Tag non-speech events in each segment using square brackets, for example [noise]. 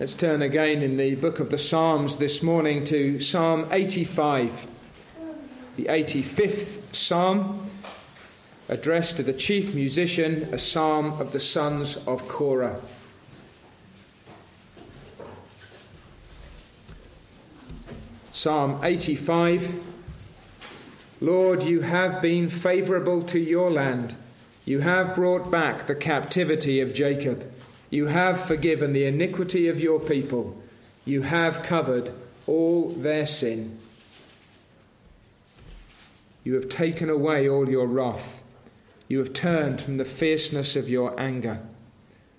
Let's turn again in the book of the Psalms this morning to Psalm 85, the 85th Psalm, addressed to the chief musician, a psalm of the sons of Korah. Psalm 85 Lord, you have been favorable to your land. You have brought back the captivity of Jacob. You have forgiven the iniquity of your people. You have covered all their sin. You have taken away all your wrath. You have turned from the fierceness of your anger.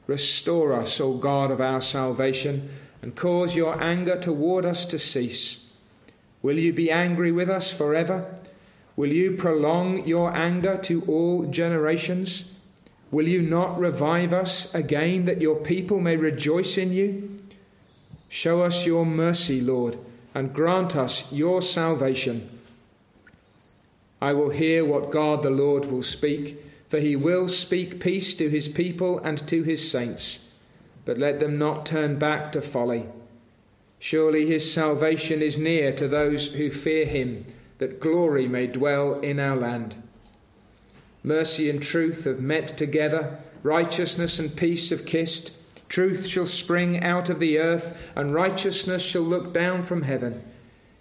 Restore us, O God of our salvation, and cause your anger toward us to cease. Will you be angry with us forever? Will you prolong your anger to all generations? Will you not revive us again that your people may rejoice in you? Show us your mercy, Lord, and grant us your salvation. I will hear what God the Lord will speak, for he will speak peace to his people and to his saints. But let them not turn back to folly. Surely his salvation is near to those who fear him, that glory may dwell in our land. Mercy and truth have met together, righteousness and peace have kissed. Truth shall spring out of the earth, and righteousness shall look down from heaven.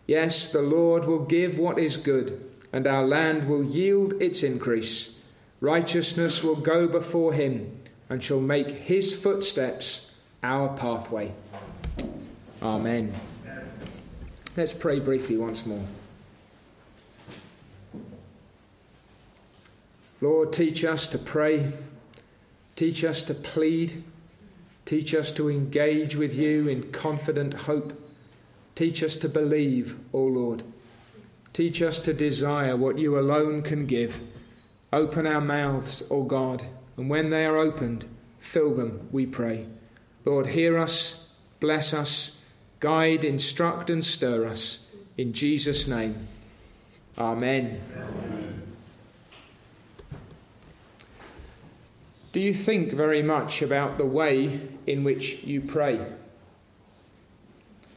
Yes, the Lord will give what is good, and our land will yield its increase. Righteousness will go before him, and shall make his footsteps our pathway. Amen. Let's pray briefly once more. Lord, teach us to pray, teach us to plead, teach us to engage with you in confident hope, teach us to believe, O Lord. Teach us to desire what you alone can give. Open our mouths, O God, and when they are opened, fill them, we pray. Lord, hear us, bless us, guide, instruct, and stir us. In Jesus' name, Amen. Amen. Do you think very much about the way in which you pray?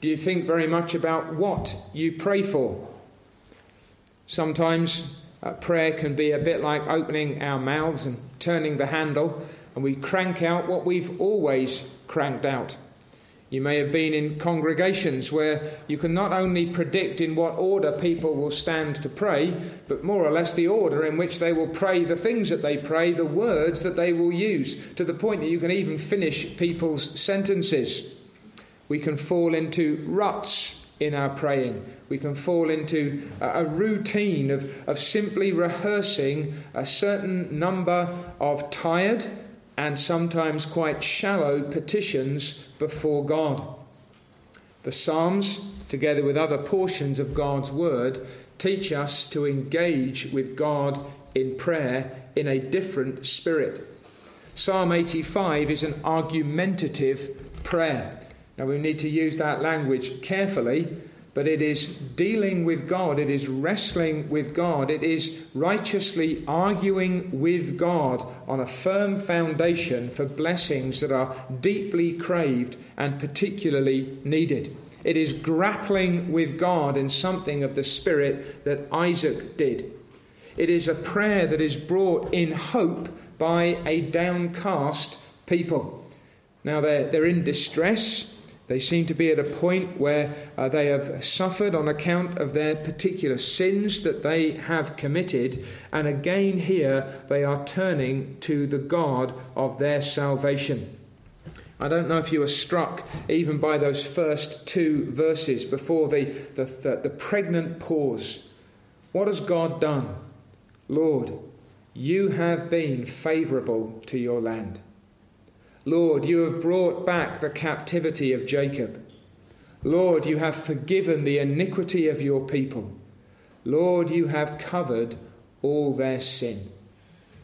Do you think very much about what you pray for? Sometimes uh, prayer can be a bit like opening our mouths and turning the handle, and we crank out what we've always cranked out. You may have been in congregations where you can not only predict in what order people will stand to pray, but more or less the order in which they will pray the things that they pray, the words that they will use, to the point that you can even finish people's sentences. We can fall into ruts in our praying. We can fall into a, routine of, of simply rehearsing a certain number of tired and sometimes quite shallow petitions before God. The Psalms, together with other portions of God's Word, teach us to engage with God in prayer in a different spirit. Psalm 85 is an argumentative prayer. Now we need to use that language carefully but it is dealing with God, it is wrestling with God, it is righteously arguing with God on a firm foundation for blessings that are deeply craved and particularly needed. It is grappling with God in something of the spirit that Isaac did. It is a prayer that is brought in hope by a downcast people. Now they're, they're in distress. They seem to be at a point where uh, they have suffered on account of their particular sins that they have committed, and again here they are turning to the God of their salvation. I don't know if you were struck even by those first two verses before the, the, the, the pregnant pause. What has God done? Lord, you have been favourable to your land. Lord, you have brought back the captivity of Jacob. Lord, you have forgiven the iniquity of your people. Lord, you have covered all their sin.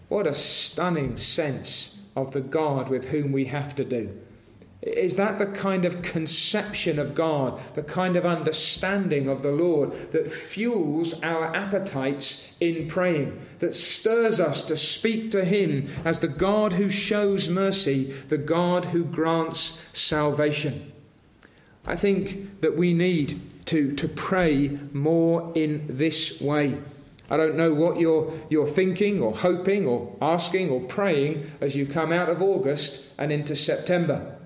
What a stunning sense of the God with whom we have to do. Is that the kind of conception of God, the kind of understanding of the Lord that fuels our appetites in praying, that stirs us to speak to Him as the God who shows mercy, the God who grants salvation? I think that we need to, to pray more in this way. I don't know what you're, you're thinking or hoping or asking or praying as you come out of August and into September.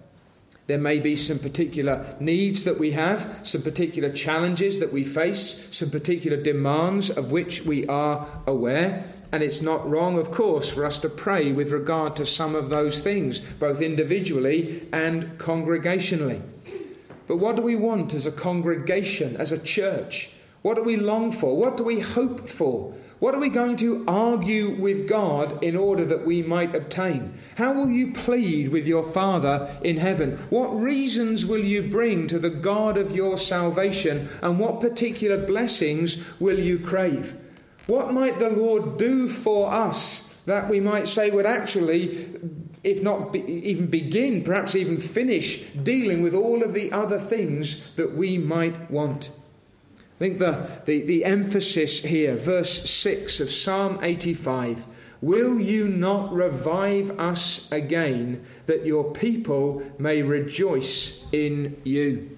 There may be some particular needs that we have, some particular challenges that we face, some particular demands of which we are aware. And it's not wrong, of course, for us to pray with regard to some of those things, both individually and congregationally. But what do we want as a congregation, as a church? What do we long for? What do we hope for? What are we going to argue with God in order that we might obtain? How will you plead with your Father in heaven? What reasons will you bring to the God of your salvation? And what particular blessings will you crave? What might the Lord do for us that we might say would actually, if not be, even begin, perhaps even finish dealing with all of the other things that we might want? Think the, the, the emphasis here, verse 6 of Psalm 85 Will you not revive us again, that your people may rejoice in you?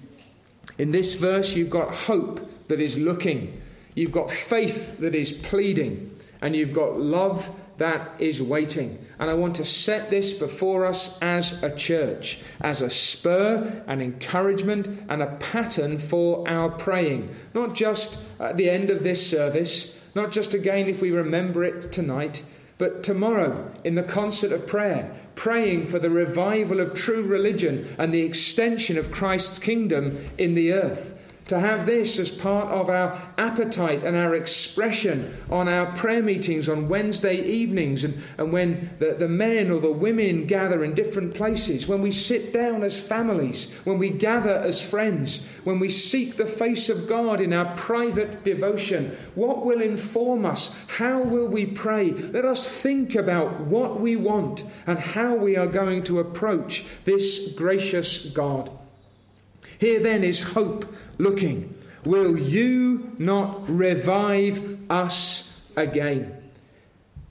In this verse, you've got hope that is looking, you've got faith that is pleading, and you've got love that is waiting. And I want to set this before us as a church, as a spur, an encouragement, and a pattern for our praying. Not just at the end of this service, not just again if we remember it tonight, but tomorrow in the concert of prayer, praying for the revival of true religion and the extension of Christ's kingdom in the earth to have this as part of our appetite and our expression on our prayer meetings on Wednesday evenings and, and when the, the men or the women gather in different places, when we sit down as families, when we gather as friends, when we seek the face of God in our private devotion. What will inform us? How will we pray? Let us think about what we want and how we are going to approach this gracious God. Here then is hope looking. Will you not revive us again?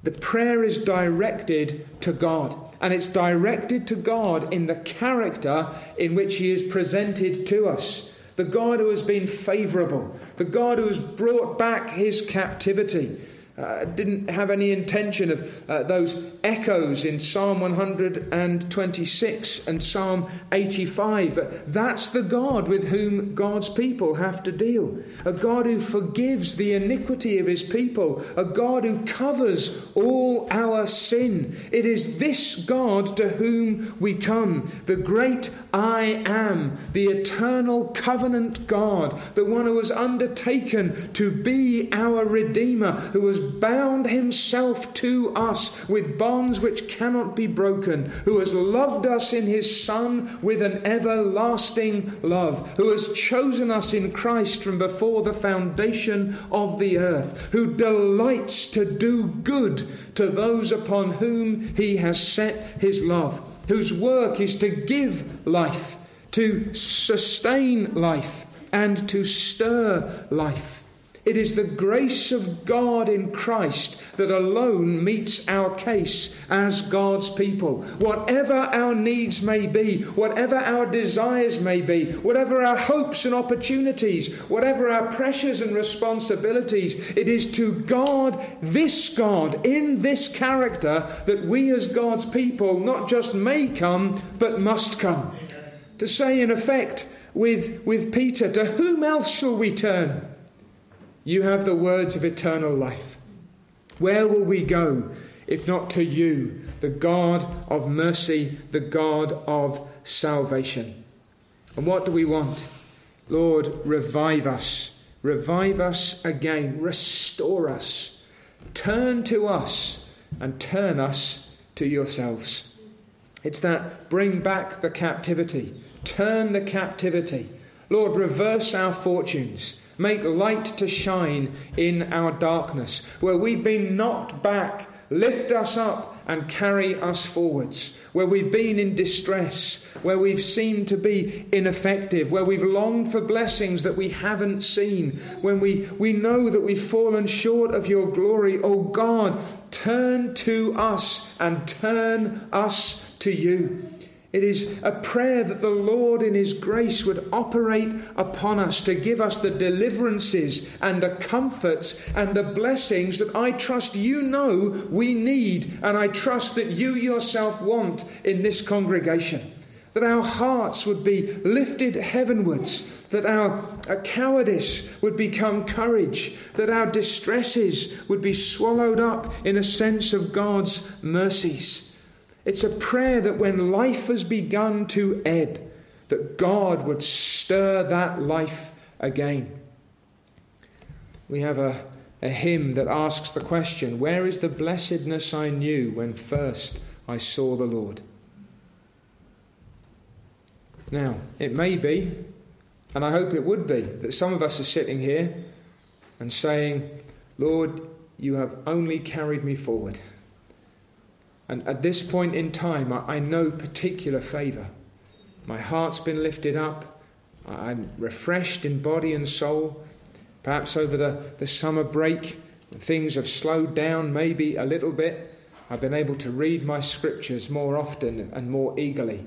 The prayer is directed to God, and it's directed to God in the character in which He is presented to us. The God who has been favorable, the God who has brought back His captivity, uh, didn't have any intention of uh, those echoes in Psalm 126 and Psalm 85, but that's the God with whom God's people have to deal. A God who forgives the iniquity of his people, a God who covers all our sin. It is this God to whom we come, the great I am, the eternal covenant God, the one who has undertaken to be our Redeemer, who has bound himself to us with bonds which cannot be broken, who has loved us in his Son with an everlasting love, who has chosen us in Christ from before the foundation of the earth, who delights to do good to those upon whom he has set his love, whose work is to give life, to sustain life, and to stir life. It is the grace of God in Christ that alone meets our case as God's people. Whatever our needs may be, whatever our desires may be, whatever our hopes and opportunities, whatever our pressures and responsibilities, it is to God, this God, in this character, that we as God's people not just may come, but must come. To say, in effect, with, with Peter, to whom else shall we turn? You have the words of eternal life. Where will we go if not to you, the God of mercy, the God of salvation? And what do we want? Lord, revive us. Revive us again. Restore us. Turn to us and turn us to yourselves. It's that bring back the captivity, turn the captivity. Lord, reverse our fortunes. Make light to shine in our darkness. Where we've been knocked back, lift us up and carry us forwards. Where we've been in distress, where we've seemed to be ineffective, where we've longed for blessings that we haven't seen, when we, we know that we've fallen short of your glory, oh God, turn to us and turn us to you. It is a prayer that the Lord in His grace would operate upon us to give us the deliverances and the comforts and the blessings that I trust you know we need and I trust that you yourself want in this congregation. That our hearts would be lifted heavenwards, that our, cowardice would become courage, that our distresses would be swallowed up in a sense of God's mercies it's a prayer that when life has begun to ebb, that God would stir that life again. We have a, a hymn that asks the question Where is the blessedness I knew when first I saw the Lord? Now, it may be, and I hope it would be, that some of us are sitting here and saying, Lord, you have only carried me forward. And at this point in time, I, I know particular favour. My heart's been lifted up. I'm refreshed in body and soul. Perhaps over the, the summer break, things have slowed down maybe a little bit. I've been able to read my scriptures more often and more eagerly.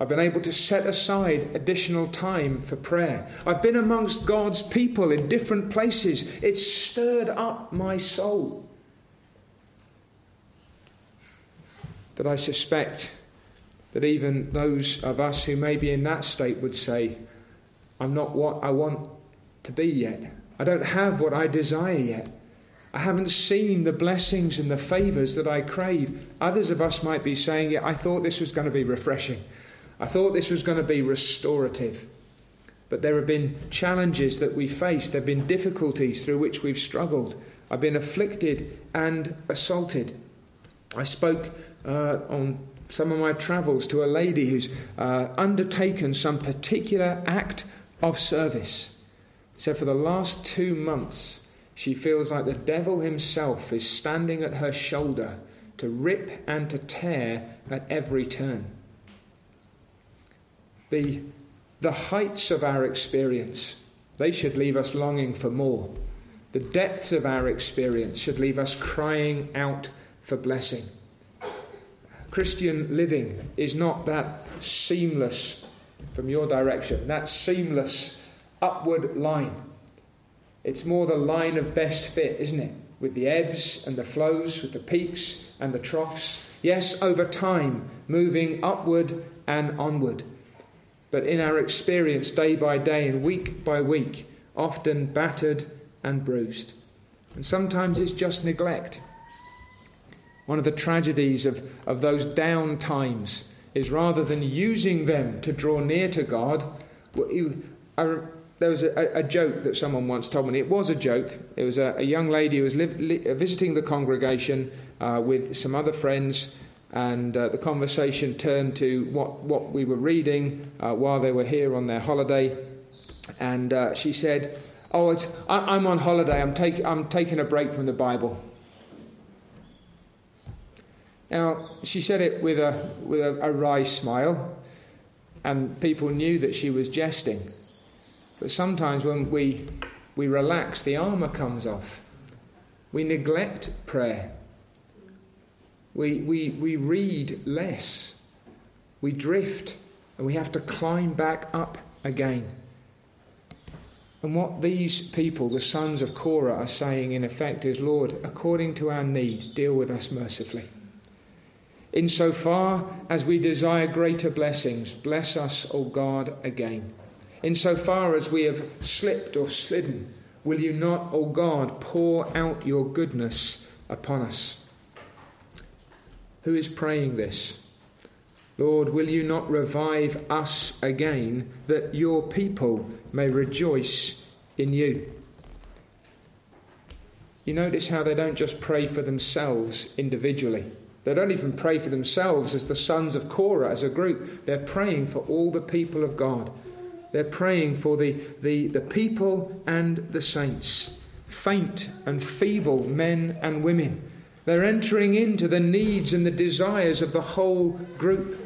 I've been able to set aside additional time for prayer. I've been amongst God's people in different places. It's stirred up my soul. But I suspect that even those of us who may be in that state would say, I'm not what I want to be yet. I don't have what I desire yet. I haven't seen the blessings and the favours that I crave. Others of us might be saying, Yeah, I thought this was going to be refreshing. I thought this was going to be restorative. But there have been challenges that we faced, there have been difficulties through which we've struggled. I've been afflicted and assaulted. I spoke uh, on some of my travels to a lady who's uh, undertaken some particular act of service. So, for the last two months, she feels like the devil himself is standing at her shoulder to rip and to tear at every turn. The, the heights of our experience, they should leave us longing for more. The depths of our experience should leave us crying out for blessing. Christian living is not that seamless from your direction, that seamless upward line. It's more the line of best fit, isn't it? With the ebbs and the flows, with the peaks and the troughs. Yes, over time, moving upward and onward. But in our experience, day by day and week by week, often battered and bruised. And sometimes it's just neglect. One of the tragedies of, of those down times is rather than using them to draw near to God, I, there was a, a, joke that someone once told me. It was a joke. It was a, a young lady who was li, visiting the congregation uh, with some other friends, and uh, the conversation turned to what, what we were reading uh, while they were here on their holiday. And uh, she said, Oh, I, am on holiday. I'm, take, I'm taking a break from the Bible. Now, she said it with a, with a, a wry smile, and people knew that she was jesting. But sometimes when we, we relax, the armour comes off. We neglect prayer. We, we, we read less. We drift, and we have to climb back up again. And what these people, the sons of Korah, are saying in effect is Lord, according to our need, deal with us mercifully. Insofar as we desire greater blessings, bless us, O God, again. Insofar as we have slipped or slidden, will you not, O God, pour out your goodness upon us? Who is praying this? Lord, will you not revive us again, that your people may rejoice in you? You notice how they don't just pray for themselves individually. They don't even pray for themselves as the sons of Korah, as a group. They're praying for all the people of God. They're praying for the, the, the people and the saints, faint and feeble men and women. They're entering into the needs and the desires of the whole group.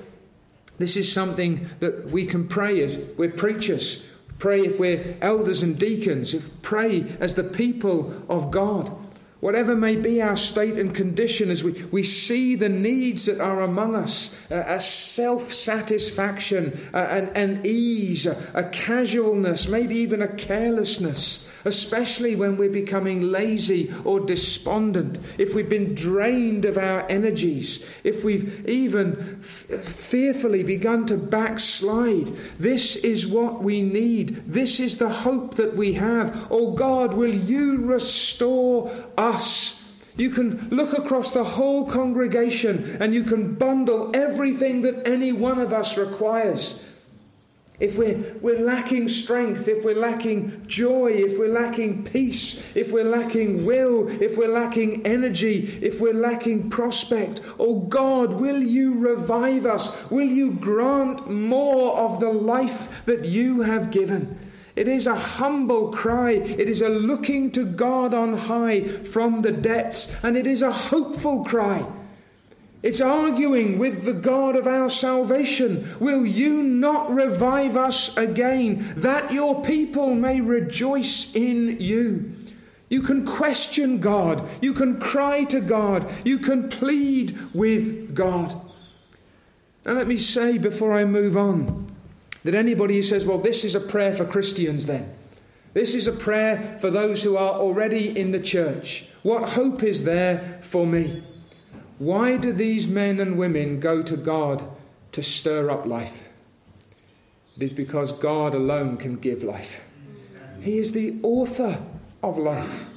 This is something that we can pray as we're preachers, pray if we're elders and deacons, if pray as the people of God. Whatever may be our state and condition, as we, we see the needs that are among us uh, a self satisfaction, uh, an, an ease, a, a casualness, maybe even a carelessness, especially when we're becoming lazy or despondent, if we've been drained of our energies, if we've even f- fearfully begun to backslide. This is what we need. This is the hope that we have. Oh God, will you restore us? You can look across the whole congregation and you can bundle everything that any one of us requires if we're, we're lacking strength, if we're lacking joy, if we're lacking peace, if we're lacking will, if we're lacking energy, if we're lacking prospect, oh God, will you revive us? Will you grant more of the life that you have given? It is a humble cry. It is a looking to God on high from the depths, and it is a hopeful cry. It's arguing with the God of our salvation. Will you not revive us again, that your people may rejoice in you? You can question God. You can cry to God. You can plead with God. Now, let me say before I move on that anybody who says, well, this is a prayer for Christians, then, this is a prayer for those who are already in the church. What hope is there for me? Why do these men and women go to God to stir up life? It is because God alone can give life. He is the author of life.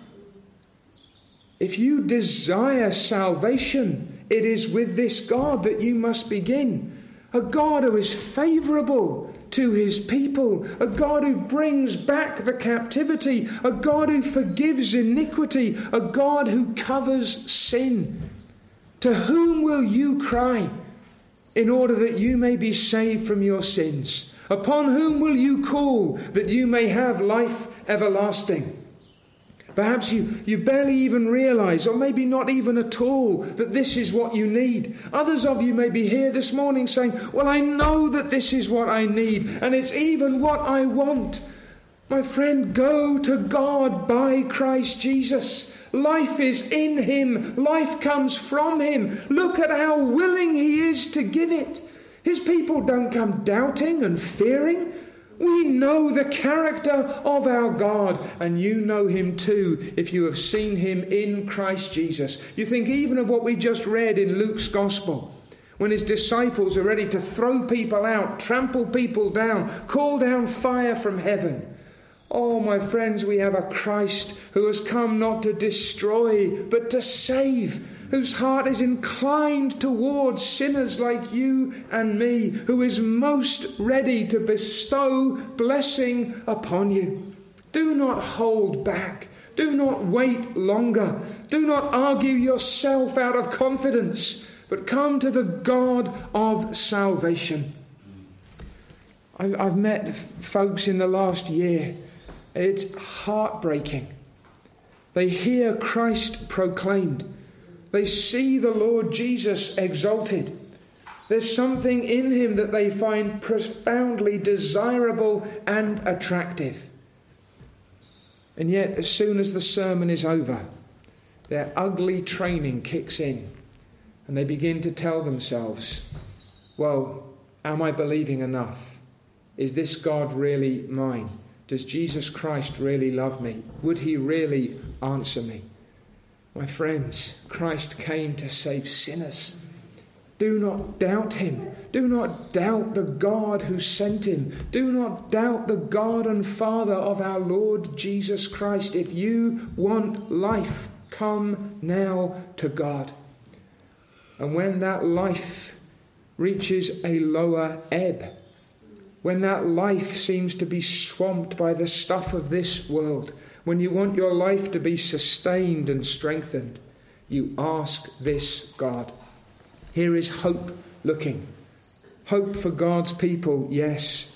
If you desire salvation, it is with this God that you must begin. A God who is favorable to his people, a God who brings back the captivity, a God who forgives iniquity, a God who covers sin. To whom will you cry in order that you may be saved from your sins? Upon whom will you call that you may have life everlasting? Perhaps you, you barely even realize, or maybe not even at all, that this is what you need. Others of you may be here this morning saying, Well, I know that this is what I need, and it's even what I want. My friend, go to God by Christ Jesus. Life is in him, life comes from him. Look at how willing he is to give it. His people don't come doubting and fearing. We know the character of our God, and you know him too if you have seen him in Christ Jesus. You think even of what we just read in Luke's Gospel when his disciples are ready to throw people out, trample people down, call down fire from heaven. Oh, my friends, we have a Christ who has come not to destroy, but to save, whose heart is inclined towards sinners like you and me, who is most ready to bestow blessing upon you. Do not hold back. Do not wait longer. Do not argue yourself out of confidence, but come to the God of salvation. I've met folks in the last year it's heartbreaking. They hear Christ proclaimed, they see the Lord Jesus exalted. There's something in him that they find profoundly desirable and attractive. And yet, as soon as the sermon is over, their ugly training kicks in and they begin to tell themselves, Well, am I believing enough? Is this God really mine? Does Jesus Christ really love me? Would he really answer me? My friends, Christ came to save sinners. Do not doubt him. Do not doubt the God who sent him. Do not doubt the God and Father of our Lord Jesus Christ. If you want life, come now to God. And when that life reaches a lower ebb, when that life seems to be swamped by the stuff of this world, when you want your life to be sustained and strengthened, you ask this God. Here is hope looking. Hope for God's people, yes.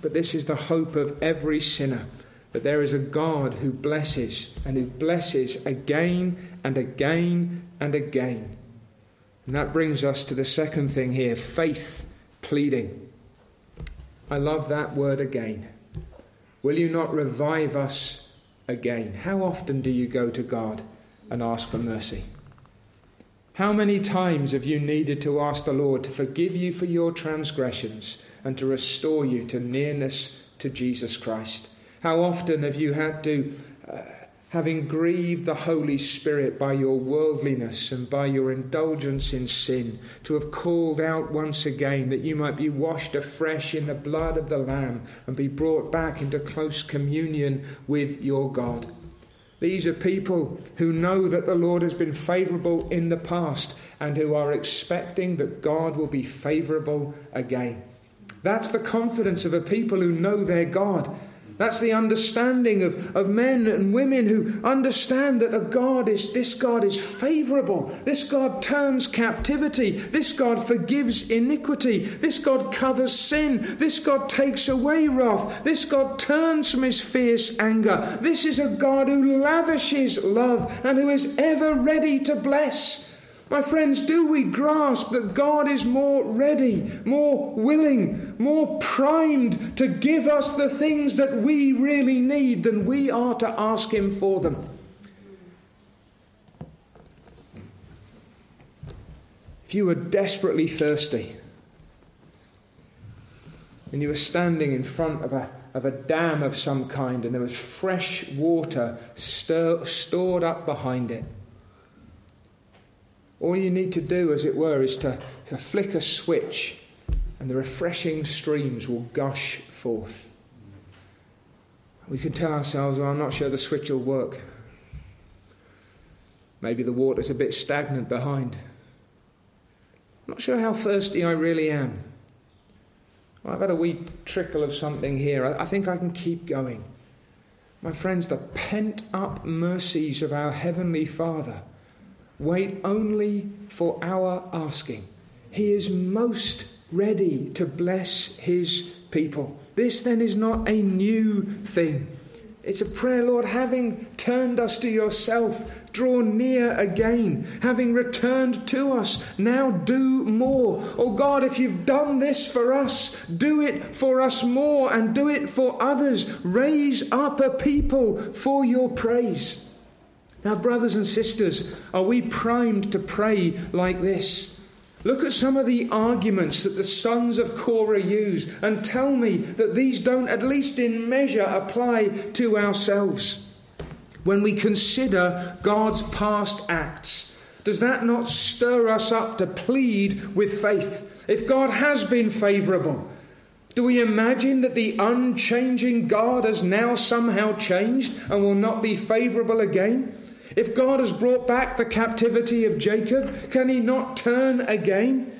But this is the hope of every sinner that there is a God who blesses and who blesses again and again and again. And that brings us to the second thing here faith pleading. I love that word again. Will you not revive us again? How often do you go to God and ask for mercy? How many times have you needed to ask the Lord to forgive you for your transgressions and to restore you to nearness to Jesus Christ? How often have you had to, uh, having grieved the Holy Spirit by your worldliness and by your indulgence in sin, to have called out once again that you might be washed afresh in the blood of the Lamb and be brought back into close communion with your God? These are people who know that the Lord has been favorable in the past and who are expecting that God will be favorable again. That's the confidence of a people who know their God that's the understanding of, of men and women who understand that a God is this God is favorable. This God turns captivity. This God forgives iniquity. This God covers sin. This God takes away wrath. This God turns from his fierce anger. This is a God who lavishes love and who is ever ready to bless. My friends, do we grasp that God is more ready, more willing, more primed to give us the things that we really need than we are to ask Him for them? If you were desperately thirsty and you were standing in front of a, of a dam of some kind and there was fresh water stir, stored up behind it, all you need to do, as it were, is to, to flick a switch and the refreshing streams will gush forth. We can tell ourselves, well, I'm not sure the switch will work. Maybe the water's a bit stagnant behind. I'm not sure how thirsty I really am. Well, I've had a wee trickle of something here. I, I think I can keep going. My friends, the pent up mercies of our Heavenly Father Wait only for our asking. He is most ready to bless his people. This then is not a new thing. It's a prayer, Lord, having turned us to yourself, draw near again. Having returned to us, now do more. Oh God, if you've done this for us, do it for us more and do it for others. Raise up a people for your praise. Now, brothers and sisters, are we primed to pray like this? Look at some of the arguments that the sons of Korah use and tell me that these don't, at least in measure, apply to ourselves. When we consider God's past acts, does that not stir us up to plead with faith? If God has been favourable, do we imagine that the unchanging God has now somehow changed and will not be favourable again? If God has brought back the captivity of Jacob, can he not turn again?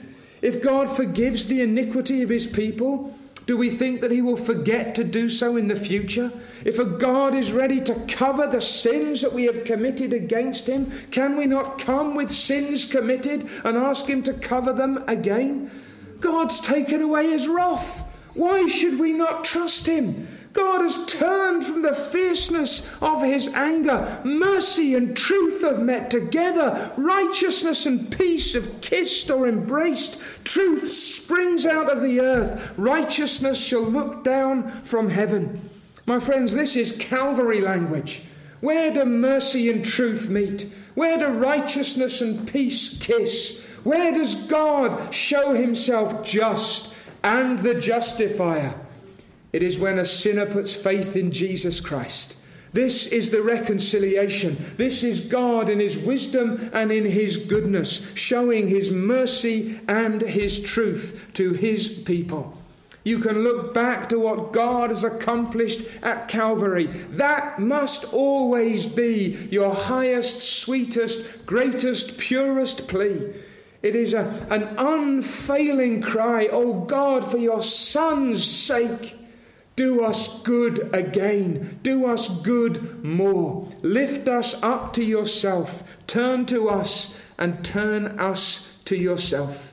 If God forgives the iniquity of his people, do we think that he will forget to do so in the future? If a God is ready to cover the sins that we have committed against him, can we not come with sins committed and ask him to cover them again? God's taken away his wrath. Why should we not trust him? God has turned from the fierceness of his anger. Mercy and truth have met together. Righteousness and peace have kissed or embraced. Truth springs out of the earth. Righteousness shall look down from heaven. My friends, this is Calvary language. Where do mercy and truth meet? Where do righteousness and peace kiss? Where does God show himself just and the justifier? It is when a sinner puts faith in Jesus Christ. This is the reconciliation. This is God in His wisdom and in His goodness, showing His mercy and His truth to His people. You can look back to what God has accomplished at Calvary. That must always be your highest, sweetest, greatest, purest plea. It is a, an unfailing cry, Oh God, for your Son's sake. Do us good again. Do us good more. Lift us up to yourself. Turn to us and turn us to yourself.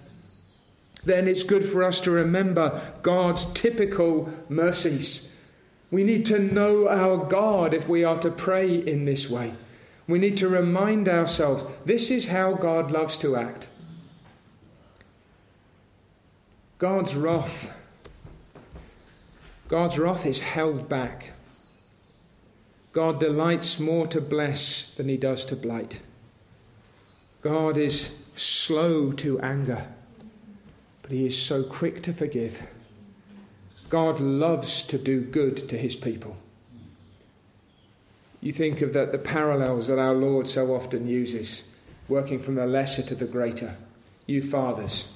Then it's good for us to remember God's typical mercies. We need to know our God if we are to pray in this way. We need to remind ourselves this is how God loves to act. God's wrath God's wrath is held back. God delights more to bless than he does to blight. God is slow to anger, but he is so quick to forgive. God loves to do good to his people. You think of that the parallels that our Lord so often uses, working from the lesser to the greater. You fathers,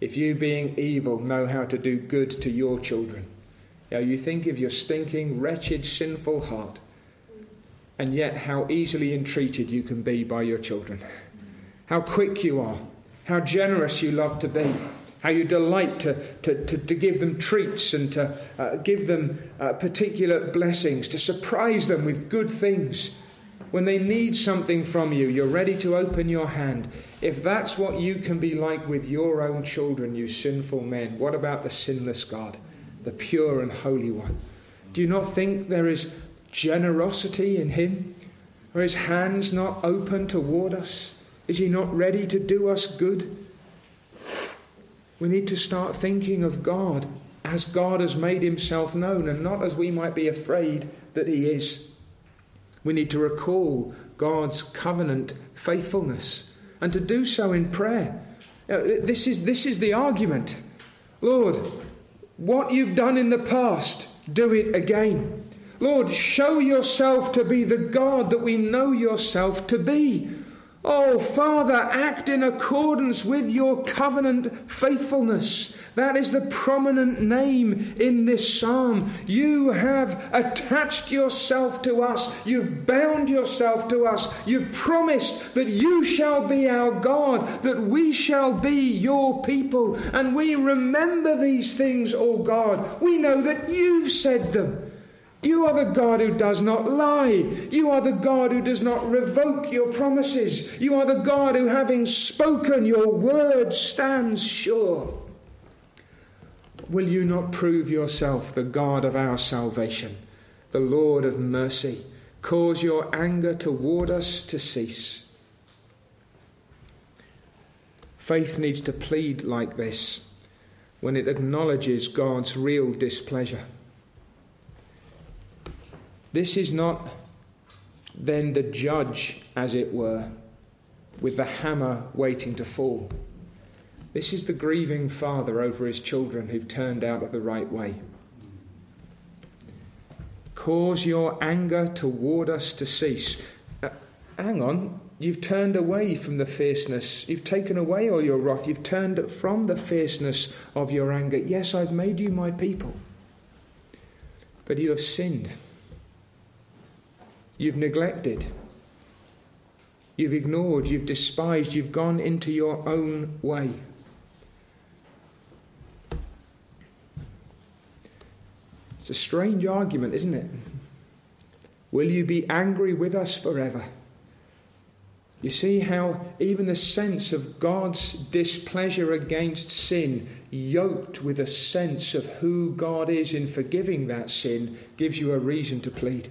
if you being evil know how to do good to your children, now you think of your stinking, wretched, sinful heart and yet how easily entreated you can be by your children. How quick you are, how generous you love to be, how you delight to, to, to, to give them treats and to uh, give them uh, particular blessings, to surprise them with good things. When they need something from you, you're ready to open your hand. If that's what you can be like with your own children, you sinful men, what about the sinless God, the pure and holy one? Do you not think there is generosity in Him? Are His hands not open toward us? Is He not ready to do us good? We need to start thinking of God as God has made Himself known and not as we might be afraid that He is. We need to recall God's covenant faithfulness and to do so in prayer. This is, this is the argument. Lord, what you've done in the past, do it again. Lord, show yourself to be the God that we know yourself to be. Oh, Father, act in accordance with your covenant faithfulness. That is the prominent name in this psalm. You have attached yourself to us. You've bound yourself to us. You've promised that you shall be our God, that we shall be your people. And we remember these things, O oh God. We know that you've said them. You are the God who does not lie. You are the God who does not revoke your promises. You are the God who, having spoken, your word stands sure. Will you not prove yourself the God of our salvation, the Lord of mercy? Cause your anger toward us to cease. Faith needs to plead like this when it acknowledges God's real displeasure. This is not then the judge, as it were, with the hammer waiting to fall. This is the grieving father over his children who've turned out of the right way. Cause your anger toward us to cease. Uh, hang on, you've turned away from the fierceness. You've taken away all your wrath. You've turned from the fierceness of your anger. Yes, I've made you my people. But you have sinned. You've neglected. You've ignored. You've despised. You've gone into your own way. It's a strange argument, isn't it? Will you be angry with us forever? You see how even the sense of God's displeasure against sin, yoked with a sense of who God is in forgiving that sin, gives you a reason to plead.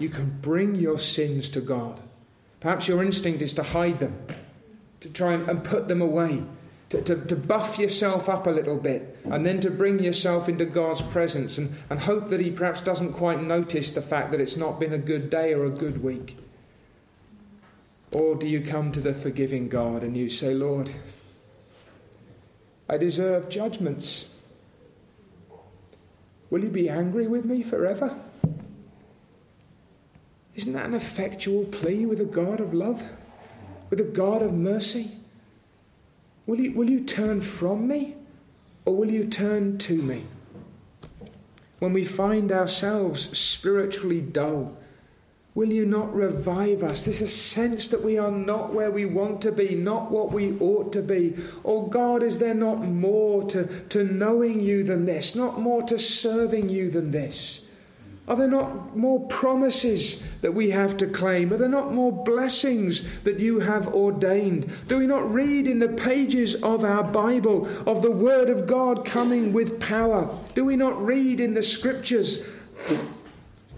You can bring your sins to God. Perhaps your instinct is to hide them, to try and, put them away, to, to, to, buff yourself up a little bit, and then to bring yourself into God's presence and, and hope that He perhaps doesn't quite notice the fact that it's not been a good day or a good week. Or do you come to the forgiving God and you say, Lord, I deserve judgments. Will you be angry with me forever? Isn't that an effectual plea with a God of love? With a God of mercy? Will you, will you turn from me or will you turn to me? When we find ourselves spiritually dull, will you not revive us? There's a sense that we are not where we want to be, not what we ought to be. Oh God, is there not more to, to knowing you than this, not more to serving you than this? Are there not more promises that we have to claim? Are there not more blessings that you have ordained? Do we not read in the pages of our Bible of the Word of God coming with power? Do we not read in the Scriptures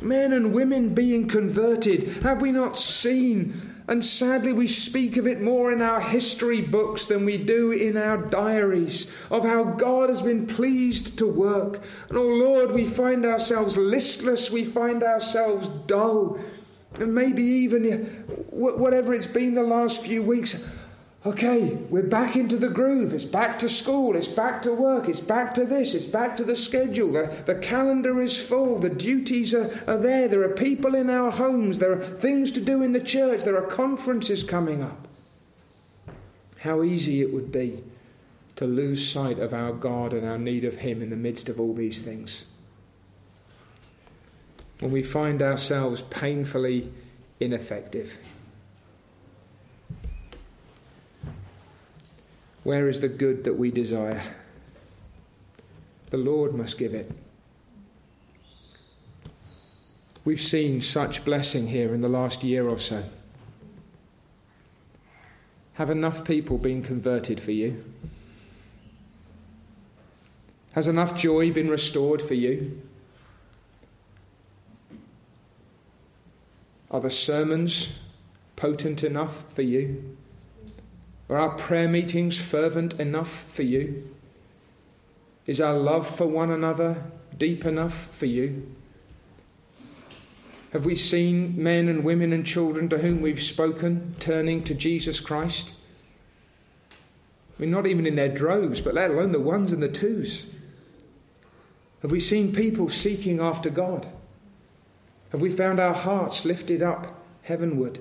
men and women being converted? Have we not seen And sadly, we speak of it more in our history books than we do in our diaries of how God has been pleased to work. And oh Lord, we find ourselves listless, we find ourselves dull, and maybe even whatever it's been the last few weeks. Okay, we're back into the groove. It's back to school. It's back to work. It's back to this. It's back to the schedule. The, the calendar is full. The duties are, are there. There are people in our homes. There are things to do in the church. There are conferences coming up. How easy it would be to lose sight of our God and our need of Him in the midst of all these things. When we find ourselves painfully ineffective. Where is the good that we desire? The Lord must give it. We've seen such blessing here in the last year or so. Have enough people been converted for you? Has enough joy been restored for you? Are the sermons potent enough for you? Are our prayer meetings fervent enough for you? Is our love for one another deep enough for you? Have we seen men and women and children to whom we've spoken turning to Jesus Christ? I mean, not even in their droves, but let alone the ones and the twos. Have we seen people seeking after God? Have we found our hearts lifted up heavenward?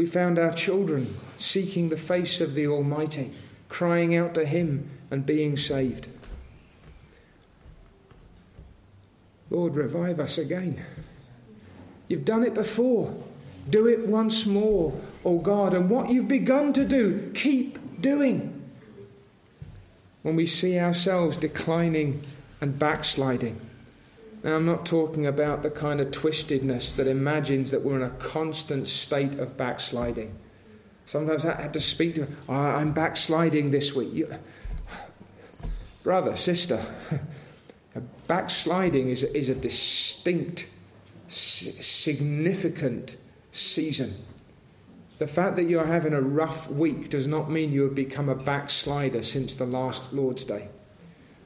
We found our children seeking the face of the Almighty, crying out to Him and being saved. Lord, revive us again. You've done it before. Do it once more, O oh God. And what you've begun to do, keep doing. When we see ourselves declining and backsliding, now, I'm not talking about the kind of twistedness that imagines that we're in a constant state of backsliding. Sometimes I had to speak to, oh, I'm backsliding this week. You, brother, sister, [laughs] backsliding is, is a distinct, significant season. The fact that you're having a rough week does not mean you have become a backslider since the last Lord's Day.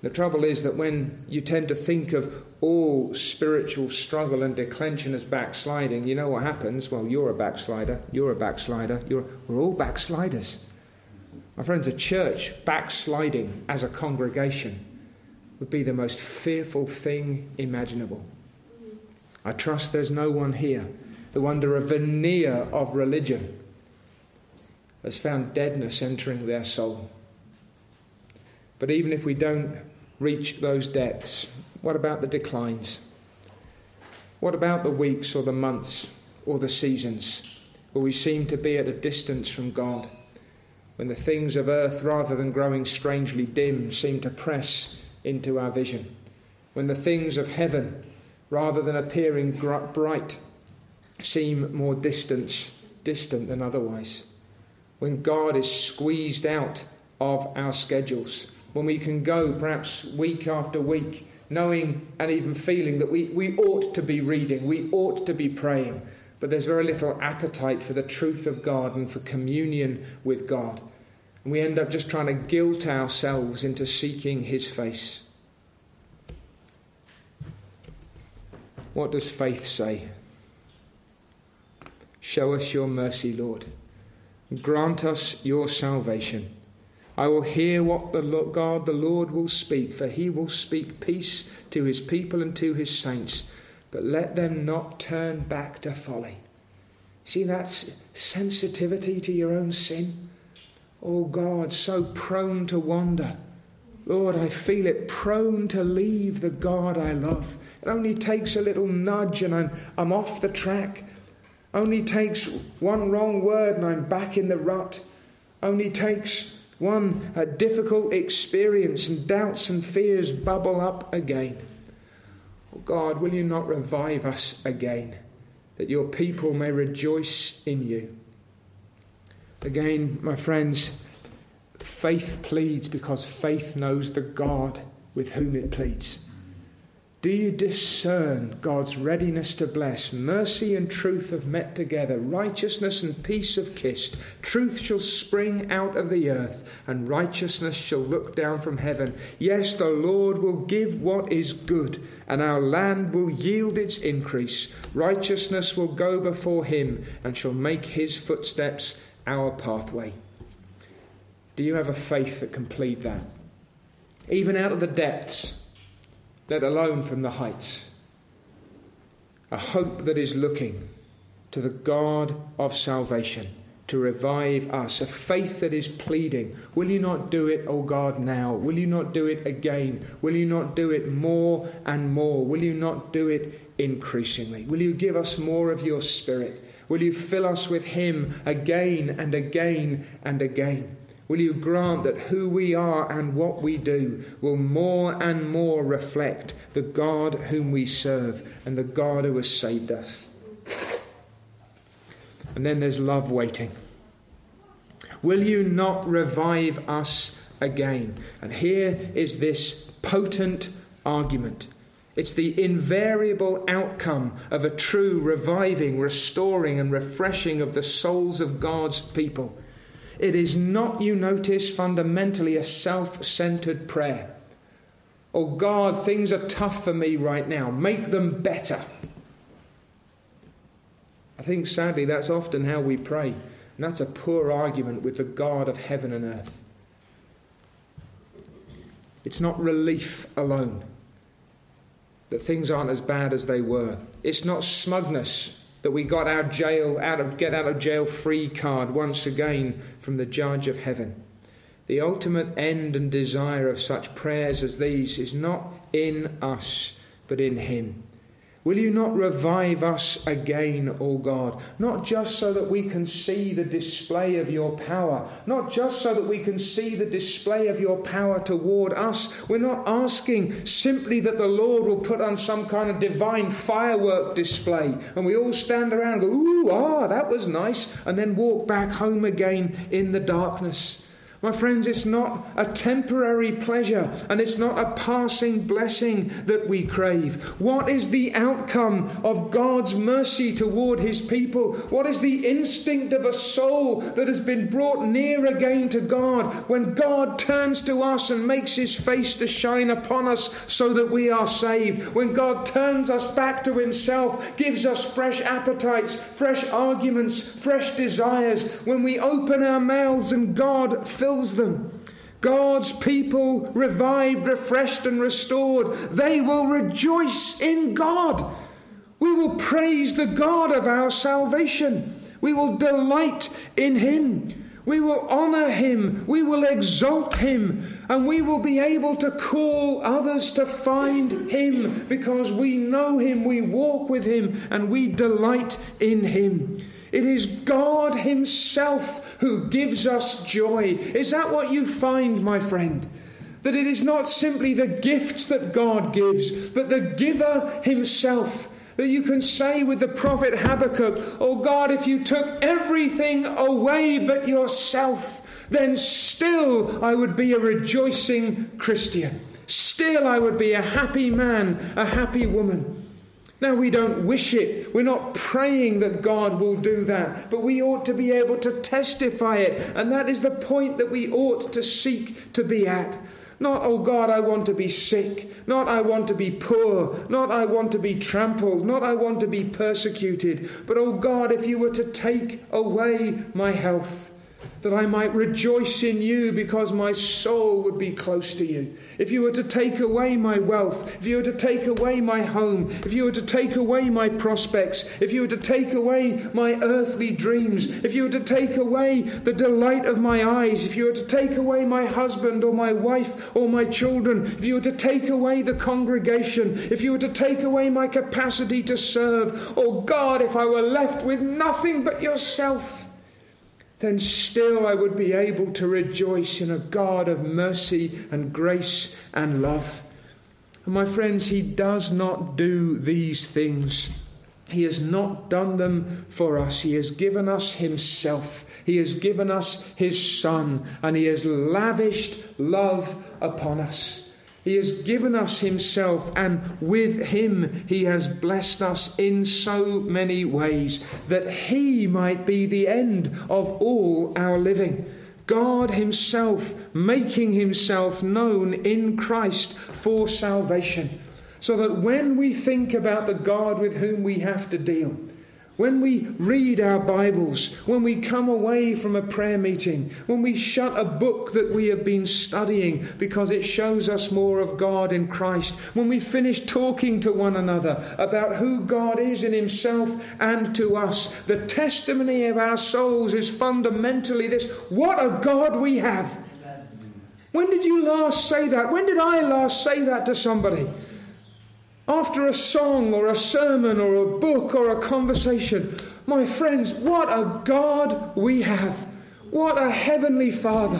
The trouble is that when you tend to think of all spiritual struggle and declension as backsliding, you know what happens? Well, you're a backslider, you're a backslider, you're, we're all backsliders. My friends, a church backsliding as a congregation would be the most fearful thing imaginable. I trust there's no one here who, under a veneer of religion, has found deadness entering their soul. But even if we don't reach those depths, what about the declines? What about the weeks or the months or the seasons where we seem to be at a distance from God? When the things of earth, rather than growing strangely dim, seem to press into our vision? When the things of heaven, rather than appearing bright, seem more distant, distant than otherwise? When God is squeezed out of our schedules when we can go perhaps week after week, knowing and even feeling that we, we ought to be reading, we ought to be praying, but there's very little appetite for the truth of God and for communion with God. And we end up just trying to guilt ourselves into seeking His face. What does faith say? Show us your mercy, Lord. Grant us your salvation. I will hear what the God, the Lord, will speak, for he will speak peace to his people and to his saints. But let them not turn back to folly. See that sensitivity to your own sin? Oh God, so prone to wander. Lord, I feel it prone to leave the God I love. It only takes a little nudge and I'm, I'm off the track. Only takes one wrong word and I'm back in the rut. Only takes one a difficult experience and doubts and fears bubble up again. Oh God, will you not revive us again, that your people may rejoice in you? Again, my friends, faith pleads because faith knows the God with whom it pleads. Do you discern God's readiness to bless? Mercy and truth have met together. Righteousness and peace have kissed. Truth shall spring out of the earth, and righteousness shall look down from heaven. Yes, the Lord will give what is good, and our land will yield its increase. Righteousness will go before him, and shall make his footsteps our pathway. Do you have a faith that can plead that? Even out of the depths let alone from the heights. A hope that is looking to the God of salvation to revive us, a faith that is pleading, Will you not do it, O God, now? Will you not do it again? Will you not do it more and more? Will you not do it increasingly? Will you give us more of your Spirit? Will you fill us with Him again and again and again? Will you grant that who we are and what we do will more and more reflect the God whom we serve and the God who has saved us? And then there's love waiting. Will you not revive us again? And here is this potent argument. It's the invariable outcome of a true reviving, restoring, and refreshing of the souls of God's people. It is not, you notice, fundamentally a self centered prayer. Oh God, things are tough for me right now. Make them better. I think sadly that's often how we pray. And that's a poor argument with the God of heaven and earth. It's not relief alone that things aren't as bad as they were. It's not smugness that we got our jail out of get out of jail free card once again from the judge of heaven. The ultimate end and desire of such prayers as these is not in us, but in him. Will you not revive us again, O God? Not just so that we can see the display of your power, not just so that we can see the display of your power toward us. We're not asking simply that the Lord will put on some kind of divine firework display and we all stand around and go, Ooh, ah, that was nice, and then walk back home again in the darkness. My friends, it's not a temporary pleasure and it's not a passing blessing that we crave. What is the outcome of God's mercy toward his people? What is the instinct of a soul that has been brought near again to God when God turns to us and makes his face to shine upon us so that we are saved? When God turns us back to himself, gives us fresh appetites, fresh arguments, fresh desires. When we open our mouths and God fills fills them. God's people, revived, refreshed, and restored, they will rejoice in God. We will praise the God of our salvation. We will delight in Him. We will honor Him. We will exalt Him. And we will be able to call others to find Him because we know Him, we walk with Him, and we delight in Him. It is God Himself who gives us joy. Is that what you find, my friend? That it is not simply the gifts that God gives, but the giver Himself. That you can say with the prophet Habakkuk, Oh God, if you took everything away but yourself, then still I would be a rejoicing Christian. Still I would be a happy man, a happy woman. Now, we don't wish it. We're not praying that God will do that, but we ought to be able to testify it. And that is the point that we ought to seek to be at. Not, oh God, I want to be sick. Not, I want to be poor. Not, I want to be trampled. Not, I want to be persecuted. But, oh God, if you were to take away my health, that I might rejoice in you because my soul would be close to you. If you were to take away my wealth, if you were to take away my home, if you were to take away my prospects, if you were to take away my earthly dreams, if you were to take away the delight of my eyes, if you were to take away my husband or my wife or my children, if you were to take away the congregation, if you were to take away my capacity to serve, oh God, if I were left with nothing but yourself then still I would be able to rejoice in a God of mercy and grace and love. And my friends, He does not do these things. He has not done them for us. He has given us Himself. He has given us His Son. And He has lavished love upon us. He has given us Himself, and with Him He has blessed us in so many ways that He might be the end of all our living. God Himself making Himself known in Christ for salvation, so that when we think about the God with whom we have to deal, when we read our Bibles, when we come away from a prayer meeting, when we shut a book that we have been studying because it shows us more of God in Christ, when we finish talking to one another about who God is in Himself and to us, the testimony of our souls is fundamentally this what a God we have! When did you last say that? When did I last say that to somebody? After a song or a sermon or a book or a conversation, my friends, what a God we have! What a heavenly Father!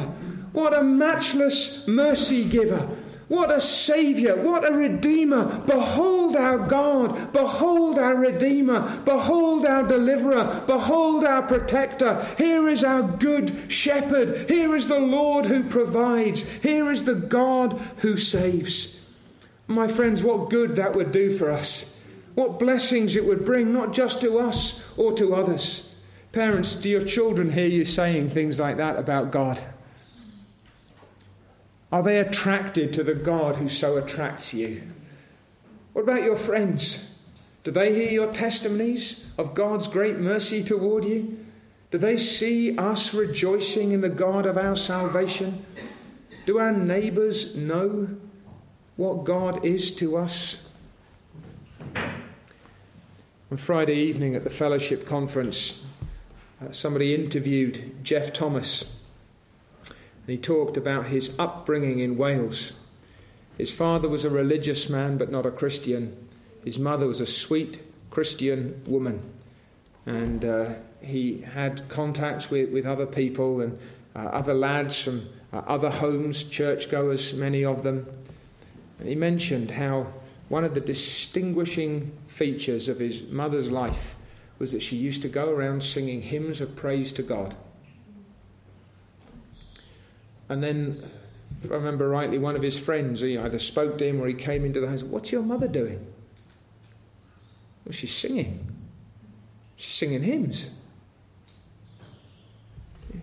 What a matchless mercy giver! What a Saviour! What a Redeemer! Behold our God! Behold our Redeemer! Behold our Deliverer! Behold our Protector! Here is our Good Shepherd! Here is the Lord who provides! Here is the God who saves! My friends, what good that would do for us. What blessings it would bring, not just to us or to others. Parents, do your children hear you saying things like that about God? Are they attracted to the God who so attracts you? What about your friends? Do they hear your testimonies of God's great mercy toward you? Do they see us rejoicing in the God of our salvation? Do our neighbours know what God is to us. On Friday evening at the fellowship conference, uh, somebody interviewed Geoff Thomas, and he talked about his upbringing in Wales. His father was a religious man, but not a Christian. His mother was a sweet Christian woman, and uh, he had contacts with, with other people and uh, other lads from uh, other homes, churchgoers, many of them. And he mentioned how one of the distinguishing features of his mother's life was that she used to go around singing hymns of praise to God. And then, if I remember rightly, one of his friends he either spoke to him or he came into the house. What's your mother doing? Well, she's singing. She's singing hymns.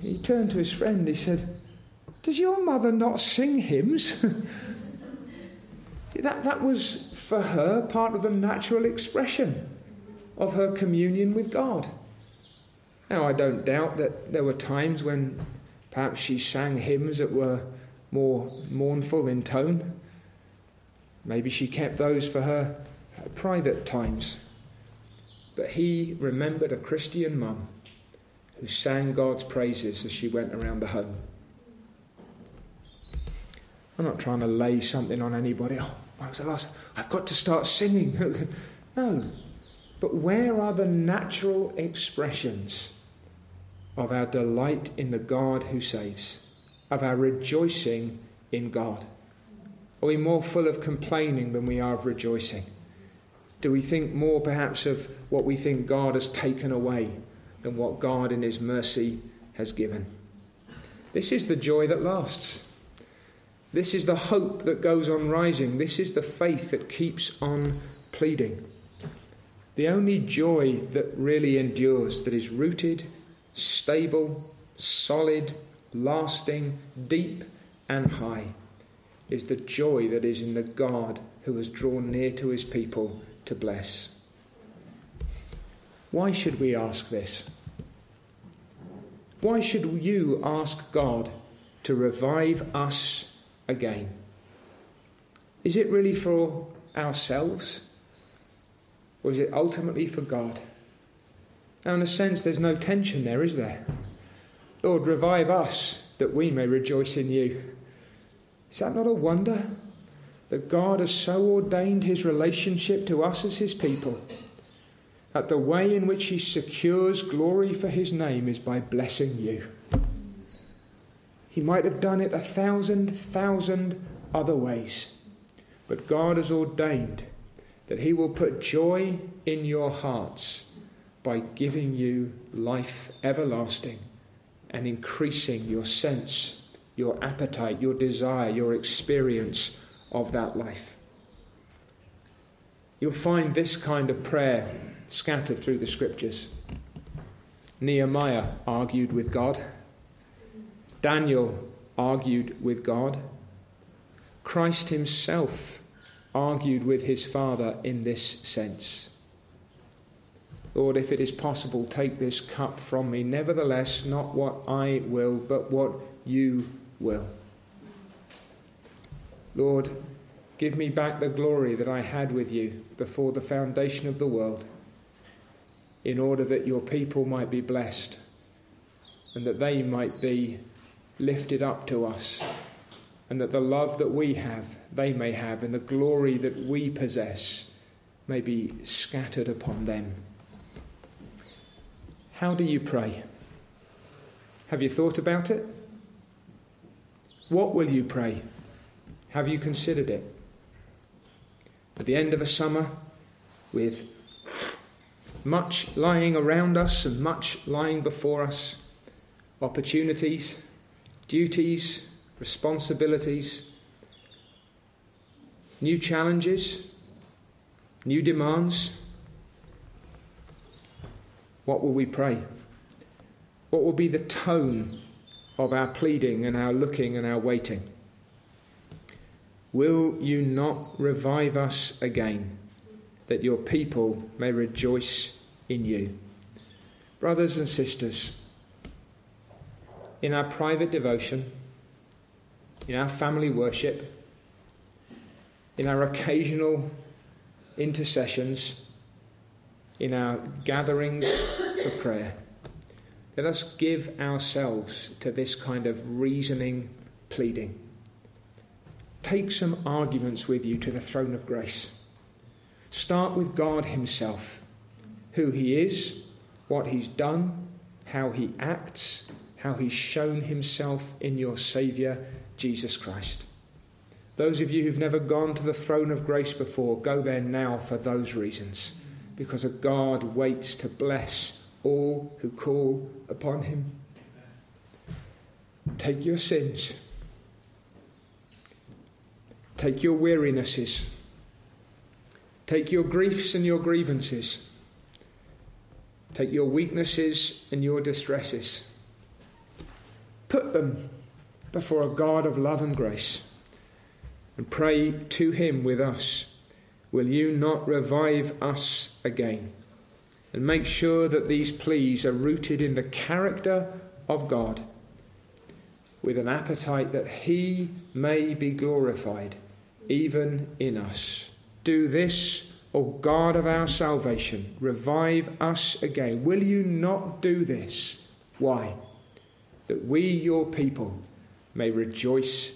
He turned to his friend. He said, Does your mother not sing hymns? [laughs] That, that was for her part of the natural expression of her communion with God. Now, I don't doubt that there were times when perhaps she sang hymns that were more mournful in tone. Maybe she kept those for her private times. But he remembered a Christian mum who sang God's praises as she went around the home. I'm not trying to lay something on anybody. Oh, when was the last? I've got to start singing. [laughs] no. But where are the natural expressions of our delight in the God who saves, of our rejoicing in God? Are we more full of complaining than we are of rejoicing? Do we think more perhaps of what we think God has taken away than what God in His mercy has given? This is the joy that lasts. This is the hope that goes on rising. This is the faith that keeps on pleading. The only joy that really endures, that is rooted, stable, solid, lasting, deep, and high, is the joy that is in the God who has drawn near to his people to bless. Why should we ask this? Why should you ask God to revive us again? Is it really for ourselves? Or is it ultimately for God? Now, in a sense, there's no tension there, is there? Lord, revive us that we may rejoice in you. Is that not a wonder? That God has so ordained his relationship to us as his people that the way in which he secures glory for his name is by blessing you. He might have done it a thousand, thousand other ways. But God has ordained that He will put joy in your hearts by giving you life everlasting and increasing your sense, your appetite, your desire, your experience of that life. You'll find this kind of prayer scattered through the scriptures. Nehemiah argued with God. Daniel argued with God. Christ himself argued with his Father in this sense. Lord, if it is possible, take this cup from me. Nevertheless, not what I will, but what you will. Lord, give me back the glory that I had with you before the foundation of the world, in order that your people might be blessed and that they might be lifted up to us, and that the love that we have, they may have, and the glory that we possess may be scattered upon them. How do you pray? Have you thought about it? What will you pray? Have you considered it? At the end of a summer, with much lying around us and much lying before us, opportunities, duties, responsibilities, new challenges, new demands. What will we pray? What will be the tone of our pleading and our looking and our waiting? Will you not revive us again, that your people may rejoice in you? Brothers and sisters, in our private devotion, in our family worship, in our occasional intercessions, in our gatherings for prayer, let us give ourselves to this kind of reasoning pleading. Take some arguments with you to the throne of grace. Start with God Himself, who He is, what He's done, how He acts, how He's shown Himself in your Saviour, Jesus Christ. Those of you who've never gone to the throne of grace before, go there now for those reasons, because a God waits to bless all who call upon Him. Take your sins Take your wearinesses. Take your griefs and your grievances. Take your weaknesses and your distresses. Put them before a God of love and grace and pray to Him with us. Will you not revive us again? And make sure that these pleas are rooted in the character of God with an appetite that He may be glorified even in us. Do this, O God of our salvation. Revive us again. Will you not do this? Why? That we, your people, may rejoice